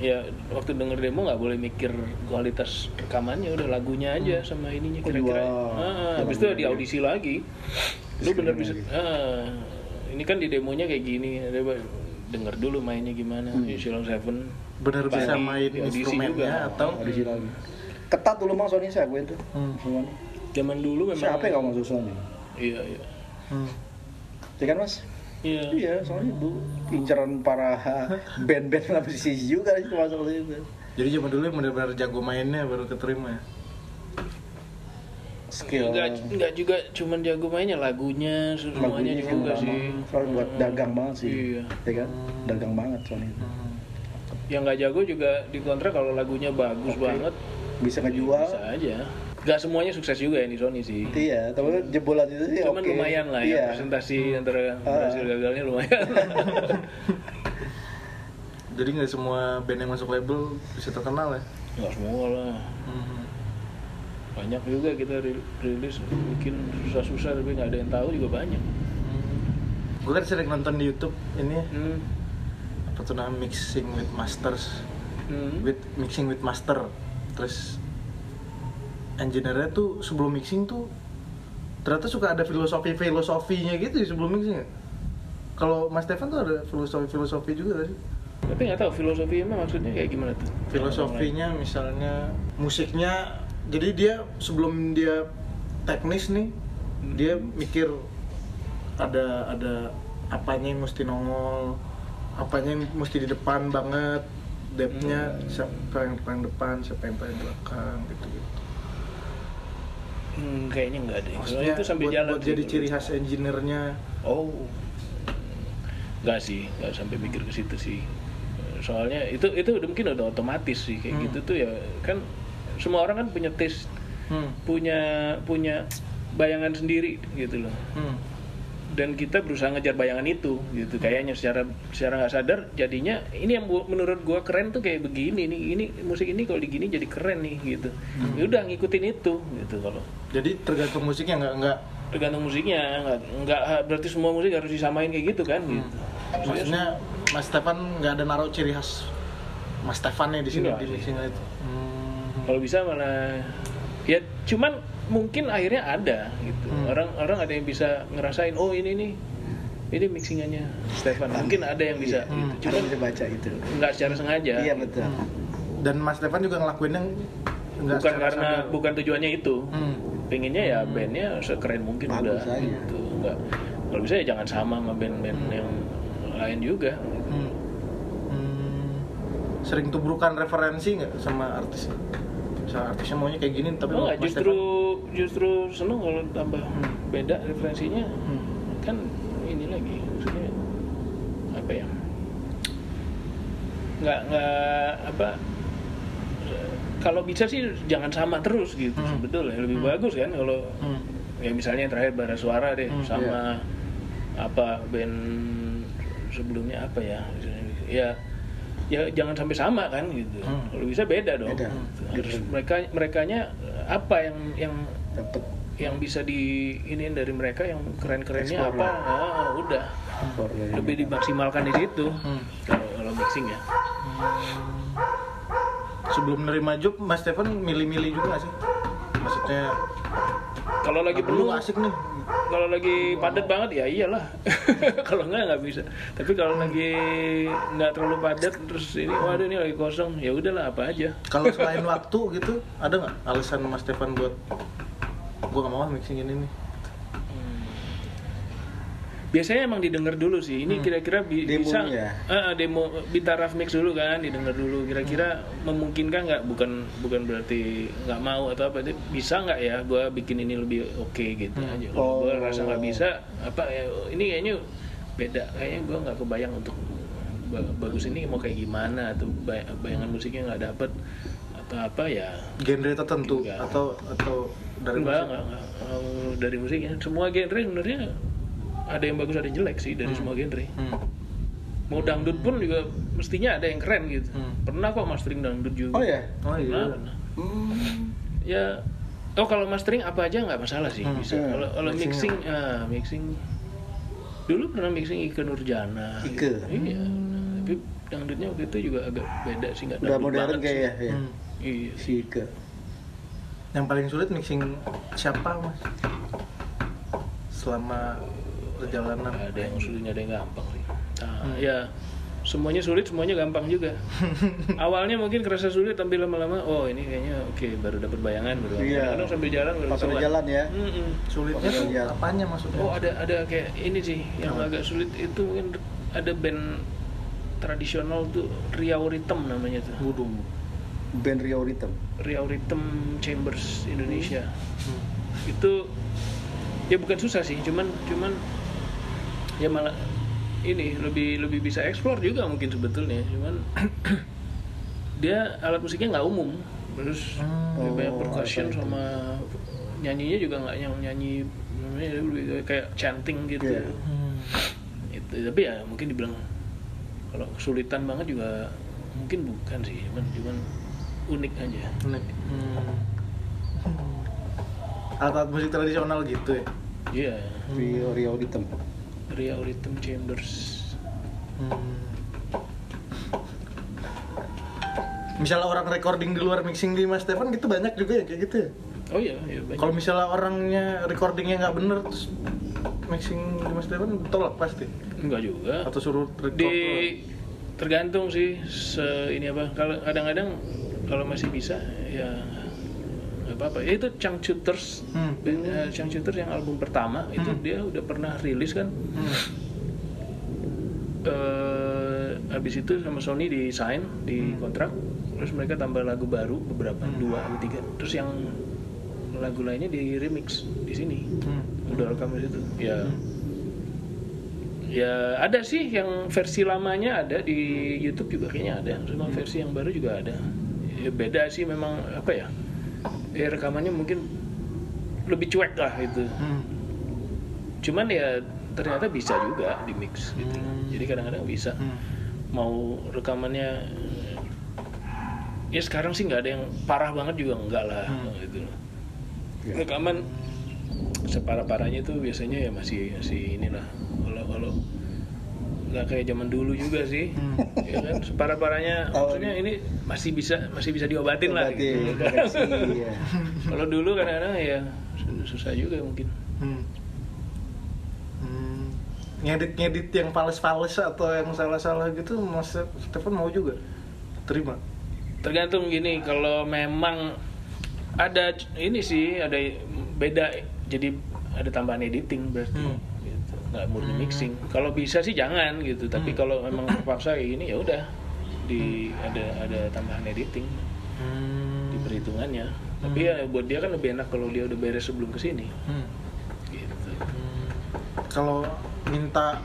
ya waktu denger demo nggak boleh mikir kualitas rekamannya udah lagunya aja sama ininya Oh, kira-kira. Ah, habis itu di ya. audisi lagi. Lu bener bisa ah, ini kan di demonya kayak gini, ada denger dulu mainnya gimana. Hmm. Shilong Seven Benar bisa main di audisi instrumennya juga. atau Audisi lagi. Ketat dulu mang Sony saya akui itu. Hmm. Zaman dulu memang Siapa yang nggak masuk Sony? Iya, iya. Hmm. Ya kan mas? Iya. Iya, soalnya dulu incaran para band-band lah musisi juga itu masuk ke situ. Jadi zaman dulu yang benar-benar jago mainnya baru keterima ya. Skill. Enggak, enggak juga cuman jago mainnya lagunya semuanya lagunya juga sih. Soalnya buat Hmm. dagang banget sih. Iya. Ya kan? Dagang banget Sony itu. Hmm. Yang nggak jago juga dikontrak kalau lagunya bagus Oke. banget Bisa ngejual. bisa aja. Gak semuanya sukses juga ya di Sony sih. Iya, tapi jebolan itu sih Cuman oke. lumayan lah iya. ya presentasi antara Ah. berhasil gagalnya lumayan. Jadi nggak semua band yang masuk label bisa terkenal ya. nggak semua lah Hmm. banyak juga kita ri- rilis bikin susah-susah tapi nggak ada yang tahu juga banyak Gue kan sering nonton di YouTube ini hmm. apa tuh namanya mixing with masters, Hmm. with mixing with master. Terus engineer-nya tuh sebelum mixing tuh ternyata suka ada filosofi filosofinya gitu ya sebelum mixing ya. Kalau Mas Stefan tuh ada filosofi filosofi juga gak sih? tapi nggak tahu filosofinya maksudnya kayak gimana tuh Filosofinya misalnya musiknya, jadi dia sebelum dia teknis nih, dia mikir ada ada apanya yang mesti nongol, apanya yang mesti di depan banget, depthnya siapa yang paling depan, siapa yang paling belakang gitu gitu. Hmm, kayaknya nggak deh. Soalnya Maksudnya itu sambil buat, jalan. buat jadi ciri khas engineer-nya. Oh, nggak sih, nggak sampai mikir ke situ sih. Soalnya itu itu udah mungkin udah otomatis sih kayak Hmm. gitu tuh ya kan semua orang kan punya taste, Hmm. punya punya bayangan sendiri gitu loh. Hmm. Dan kita berusaha ngejar bayangan itu gitu. Kayaknya secara secara nggak sadar jadinya ini yang menurut gua keren tuh kayak begini nih. Ini musik ini kalau digini jadi keren nih gitu. Hmm. Ya udah ngikutin itu gitu kalau Jadi tergantung musiknya nggak nggak tergantung musiknya nggak nggak berarti semua musik harus disamain kayak gitu kan gitu maksudnya Mas Stefan nggak ada naruh ciri khas Mas Stefan nih di sini di mixing itu. Hmm. kalau bisa malah ya cuman mungkin akhirnya ada gitu Hmm. orang orang ada yang bisa ngerasain oh ini nih ini mixingannya Stefan mungkin ada yang bisa Hmm. gitu Ada cuman bisa baca itu. nggak secara sengaja Iya betul. Dan Mas Stefan juga ngelakuinnya nggak bukan secara karena sadar. bukan tujuannya itu Hmm. pengennya ya bandnya sekeren mungkin Bagus udah aja. gitu nggak kalau bisa ya jangan sama sama band-band Hmm. yang lain juga Hmm. Hmm. Sering tubrukan referensi nggak sama artis? Misalnya artisnya maunya kayak gini, tapi Oh, justru Stefan- justru seneng kalau tambah Hmm. beda referensinya Hmm. kan ini lagi maksudnya apa ya nggak nggak apa kalau bisa sih jangan sama terus gitu Hmm. sebetulnya lebih Hmm. bagus kan kalau Hmm. ya misalnya yang terakhir bara suara deh Hmm, sama apa band sebelumnya apa ya ya ya jangan sampai sama kan gitu Hmm. kalau bisa beda dong Beda. Gitu. harus mereka merekanya apa yang yang Dapat yang bisa di iniin dari mereka yang keren-kerennya Explore apa lah. ah, udah ekspor dari lebih dimaksimalkan di situ Hmm. kalau kalau mixing ya Sebelum nerima job, Mas Stefan milih-milih juga sih? Maksudnya kalau lagi "Ah, penuh asik nih. Kalau lagi padat banget ya iyalah. Kalau nggak nggak bisa. Tapi kalau lagi nggak terlalu padat terus ini waduh ini lagi kosong ya udahlah apa aja. Kalau selain waktu gitu, ada nggak alasan Mas Stefan buat gua nggak mau mixing ini nih? Biasanya emang didengar dulu sih ini Hmm. kira-kira bi- bisa. Ah, demo rough mix dulu kan didengar dulu kira-kira Hmm. memungkinkan nggak bukan bukan berarti nggak mau atau apa itu bisa nggak ya gue bikin ini lebih oke gitu Hmm. aja kalau gue Oh. rasa nggak bisa apa ya ini kayaknya beda kayaknya gue nggak kebayang untuk ba- bagus ini mau kayak gimana atau bay- bayangan musiknya nggak dapet atau apa ya Genre tertentu Enggak. atau atau dari enggak, musik? enggak, enggak. Dari musiknya semua genre sebenarnya ada yang bagus ada yang jelek sih dari Hmm. semua genre Hmm. mau dangdut pun juga mestinya ada yang keren gitu Hmm. pernah kok mastering dangdut juga Oh ya. Pernah, Oh iya. pernah. Hmm. ya oh kalau mastering apa aja nggak masalah sih Hmm. bisa Hmm. kalau kalau mixing Mixingnya. ah mixing dulu pernah mixing Ike Nurjana Ike. gitu. iya tapi dangdutnya waktu itu juga agak beda sih nggak Udah modern kayak ya. ya. Hmm. iya Si Ike. Yang paling sulit mixing siapa mas? Selama perjalanan. ada yang sulit ada yang gampang sih nah, Hmm. ya semuanya sulit semuanya gampang juga awalnya mungkin kerasa sulit tapi lama-lama oh ini kayaknya oke baru dapat bayangan baru Iya. kadang sambil jalan baru ketahuan. jalan ya. Mm-mm. Sulitnya tuh apanya maksudnya? oh ada ada kayak ini sih yang Apa? agak sulit itu mungkin ada band tradisional tuh Riau Rhythm namanya tuh Waduh. Band Rio Rhythm. Riau Rhythm Chambers Indonesia Hmm. itu ya bukan susah sih cuman cuman ya malah ini lebih lebih bisa explore juga mungkin sebetulnya cuman dia alat musiknya nggak umum terus Hmm. lebih banyak Oh, percussion itu? sama nyanyinya juga nggak yang nyanyi namanya kayak chanting gitu Iya. Hmm. itu tapi ya mungkin dibilang kalau kesulitan banget juga mungkin bukan sih cuman cuman unik aja Unik. Hmm. Alat-alat musik tradisional gitu ya. iya Rio Rio Rhythm. Ria Rhythm Chambers Hmm. Misalnya orang recording di luar mixing di Mas Stefan gitu banyak juga ya kayak gitu ya. oh iya iya banyak Kalau misalnya orangnya recordingnya nggak bener terus mixing di Mas Stefan tolak pasti enggak juga atau suruh record di ulang? tergantung sih se ini apa kalau kadang-kadang kalau masih bisa ya nggak apa-apa ya itu Changchuters Hmm. band, eh, Changchuters yang album pertama itu Hmm. dia udah pernah rilis kan Hmm. eh habis itu sama Sony di sign di kontrak terus mereka tambah lagu baru beberapa Hmm. dua atau tiga terus yang lagu lainnya di remix di sini Hmm. udah rekam di situ ya Hmm. ya ada sih yang versi lamanya ada di YouTube juga kayaknya ada cuma Hmm. versi yang baru juga ada ya, beda sih memang apa ya ya rekamannya mungkin lebih cuek lah itu Hmm. cuman ya ternyata bisa juga di mix gitu Hmm. jadi kadang-kadang bisa Hmm. mau rekamannya ya sekarang sih nggak ada yang parah banget juga enggak lah Hmm. gitu Ya. rekaman separah parahnya itu biasanya ya masih masih inilah kalau kalau nggak kayak zaman dulu juga sih Hmm. ya kan separah parahnya Oh, maksudnya ini masih bisa masih bisa diobatin lah gitu. iya. kalau dulu kadang-kadang ya susah juga mungkin Hmm. Hmm. Ngedit ngedit yang fals-fals atau yang salah-salah gitu Mas Stefan mau juga terima. tergantung gini kalau memang ada ini sih ada beda jadi ada tambahan editing berarti Hmm. Nggak murni mixing kalau bisa sih jangan gitu tapi Hmm. kalau memang terpaksa kayak gini ya udah di ada ada tambahan editing di perhitungannya tapi Hmm. ya buat dia kan lebih enak kalau dia udah beres sebelum ke sini Hmm. gitu Kalau minta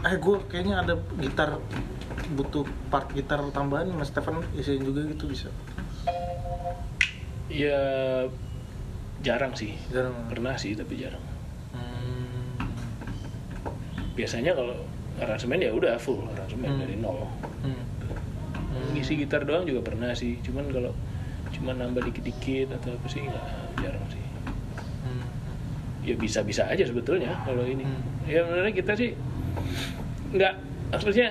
eh gue kayaknya ada gitar butuh part gitar tambahan Mas Stefan isiin juga gitu bisa. ya jarang sih Jarang. pernah sih tapi jarang Hmm. Biasanya kalau aransemen ya udah full aransemen Hmm. dari nol Hmm. ngisi gitar doang juga pernah sih cuman kalau cuman nambah dikit-dikit atau apa sih nggak jarang sih Hmm. ya bisa-bisa aja sebetulnya kalau ini Hmm. ya sebenarnya kita sih nggak maksudnya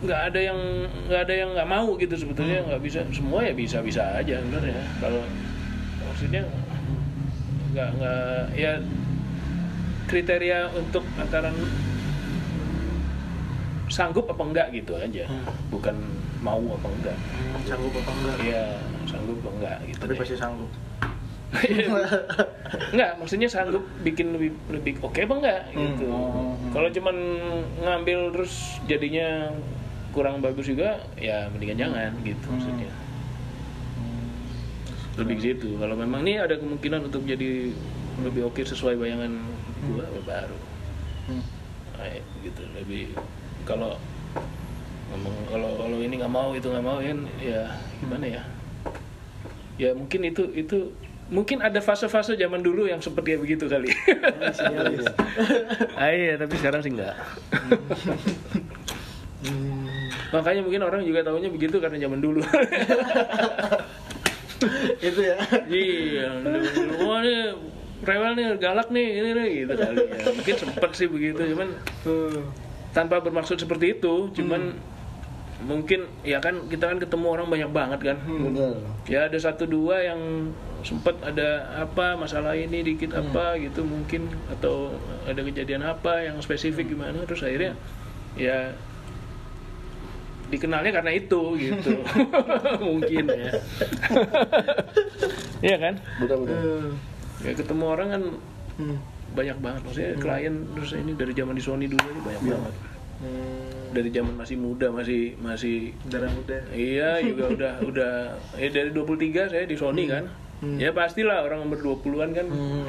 nggak ada yang nggak ada yang nggak mau gitu sebetulnya Hmm. nggak bisa semua ya bisa-bisa aja sebenarnya kalau maksudnya nggak nggak ya kriteria untuk antara sanggup apa enggak gitu aja Hmm. bukan mau apa enggak Hmm, Sanggup apa enggak? Iya, sanggup apa enggak gitu. Tapi deh. pasti sanggup. enggak, maksudnya sanggup bikin lebih lebih oke apa enggak gitu. Hmm. Kalau cuman ngambil terus jadinya kurang bagus juga, ya mendingan jangan gitu Hmm. maksudnya. Lebih ke situ. Kalau memang nih ada kemungkinan untuk jadi lebih oke sesuai bayangan gua ya baru. Hmm. Nah, gitu lebih kalau ngomong kalau kalau ini nggak mau itu nggak mau kan ya gimana ya ya mungkin itu itu mungkin ada fase-fase zaman dulu yang seperti begitu kali ah, iya tapi sekarang sih enggak Hmm. makanya mungkin orang juga tahunya begitu karena zaman dulu Itu ya. iya dulu nih rewel nih galak nih ini nih gitu kali ya. Mungkin sempet sih begitu cuman Hmm. tanpa bermaksud seperti itu cuman mungkin ya kan kita kan ketemu orang banyak banget kan. Betul. ya ada satu dua yang sempat ada apa masalah ini dikit apa gitu mungkin atau ada kejadian apa yang spesifik gimana terus akhirnya ya dikenalnya karena itu gitu. Mungkin ya. Iya kan? Betul betul. Hmm. ya ketemu orang kan Hmm. banyak banget maksudnya klien terus ini dari zaman di Sony dulu aja banyak banget Hmm. dari zaman masih muda masih masih Darah muda. Iya juga udah udah eh dari 23 saya di Sony kan. Hmm. Ya pastilah orang umur 20-an kan Hmm.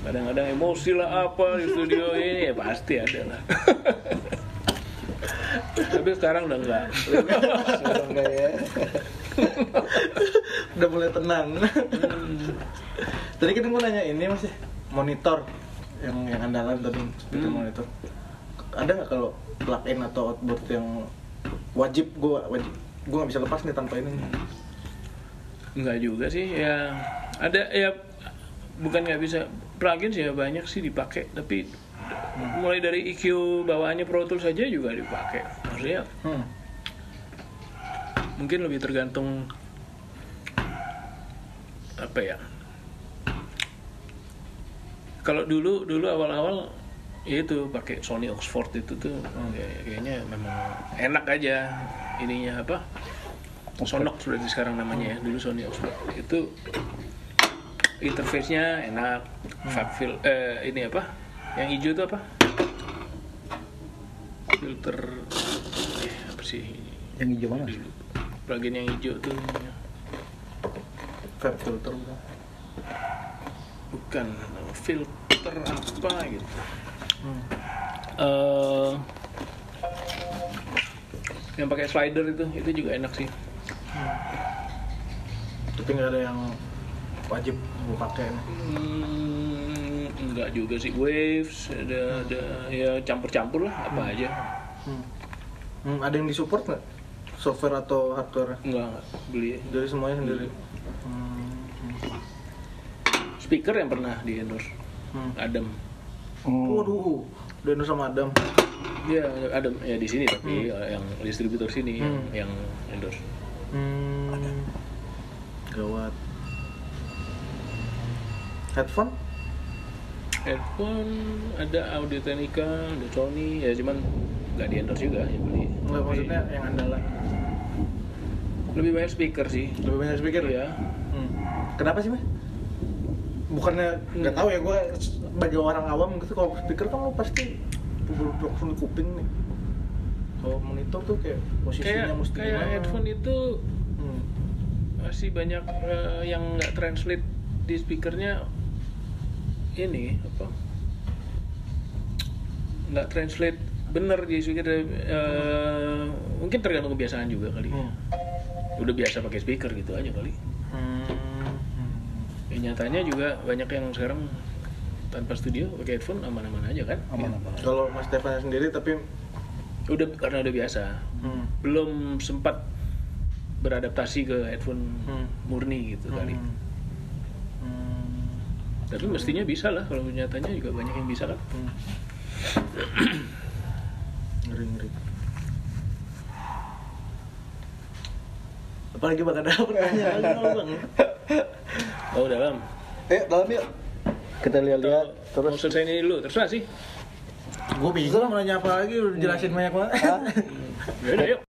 kadang-kadang emosi lah apa di studio ini ya pasti ada lah. Tapi sekarang udah enggak. Sekarang enggak ya. Udah mulai tenang. tadi kan gue nanya ini masih monitor yang yang andalan tadi speaker Hmm. monitor. Ada nggak kalau plug-in atau outboard yang wajib gue wajib gue nggak bisa lepas nih tanpa ini Enggak juga sih ya ada ya bukan nggak bisa plugin sih ya banyak sih dipakai tapi mulai dari EQ bawaannya Pro Tools saja juga dipakai. Maksudnya hmm. mungkin lebih tergantung apa ya? Kalau dulu dulu awal-awal ya itu pakai Sony Oxford itu tuh kayak- kayaknya memang enak aja ininya apa? Sonox berarti sekarang namanya ya dulu Sony Oxford. Itu interface-nya enak Fab fil eh ini apa yang hijau itu apa? Filter. Eh, apa sih? Yang hijau mana? Plugin yang hijau tuh Fab filter bukan? bukan. Filter apa gitu. Hmm. eh yang pakai slider itu itu juga enak sih. Tapi nggak ada yang wajib gue pakai. Hmm, enggak juga sih waves ada ada ya campur-campur lah apa aja Hmm. Hmm, ada yang disupport nggak software atau hardware enggak enggak beli dari semuanya sendiri hmm. speaker yang pernah di endorse Hmm. Adam Hmm. Waduh, udah sama Adam. ya Adam ya di sini tapi yang distributor sini yang, Hmm. yang endorse Hmm. Gawat. Headphone? Headphone ada Audio Technica ada Sony ya cuman nggak di endorse juga ya beli Enggak Tapi maksudnya yang andalan. lebih banyak speaker sih Lebih banyak speaker ya Hmm. Kenapa sih, Mas? Bukannya nggak tahu ya gue sebagai orang awam gitu kalau speaker kan lo pasti langsung di kuping nih. Kalau monitor tuh kayak posisinya kayak mesti kayak gimana. headphone itu Hmm. masih banyak eh, yang nggak translate di speakernya ini apa nggak translate bener di speaker eh, mungkin tergantung kebiasaan juga kali Hmm. udah biasa pakai speaker gitu aja kali Hmm. ya, nyatanya juga banyak yang sekarang tanpa studio pakai headphone aman-aman aja kan Aman-aman. Kalau Mas Stefan sendiri tapi udah karena udah biasa hmm. belum sempat beradaptasi ke headphone Hmm. murni gitu kali Hmm. Hmm. Tapi mestinya bisa lah kalau nyatanya juga banyak yang bisa kan. Hmm. ngeri ngeri apalagi bakal ada pertanyaan bang oh dalam Eh, dalam yuk. Kita lihat-lihat terus. mau selesai ini dulu terserah sih. Gue bingung mau nanya apa lagi udah jelasin banyak banget. Ya udah yuk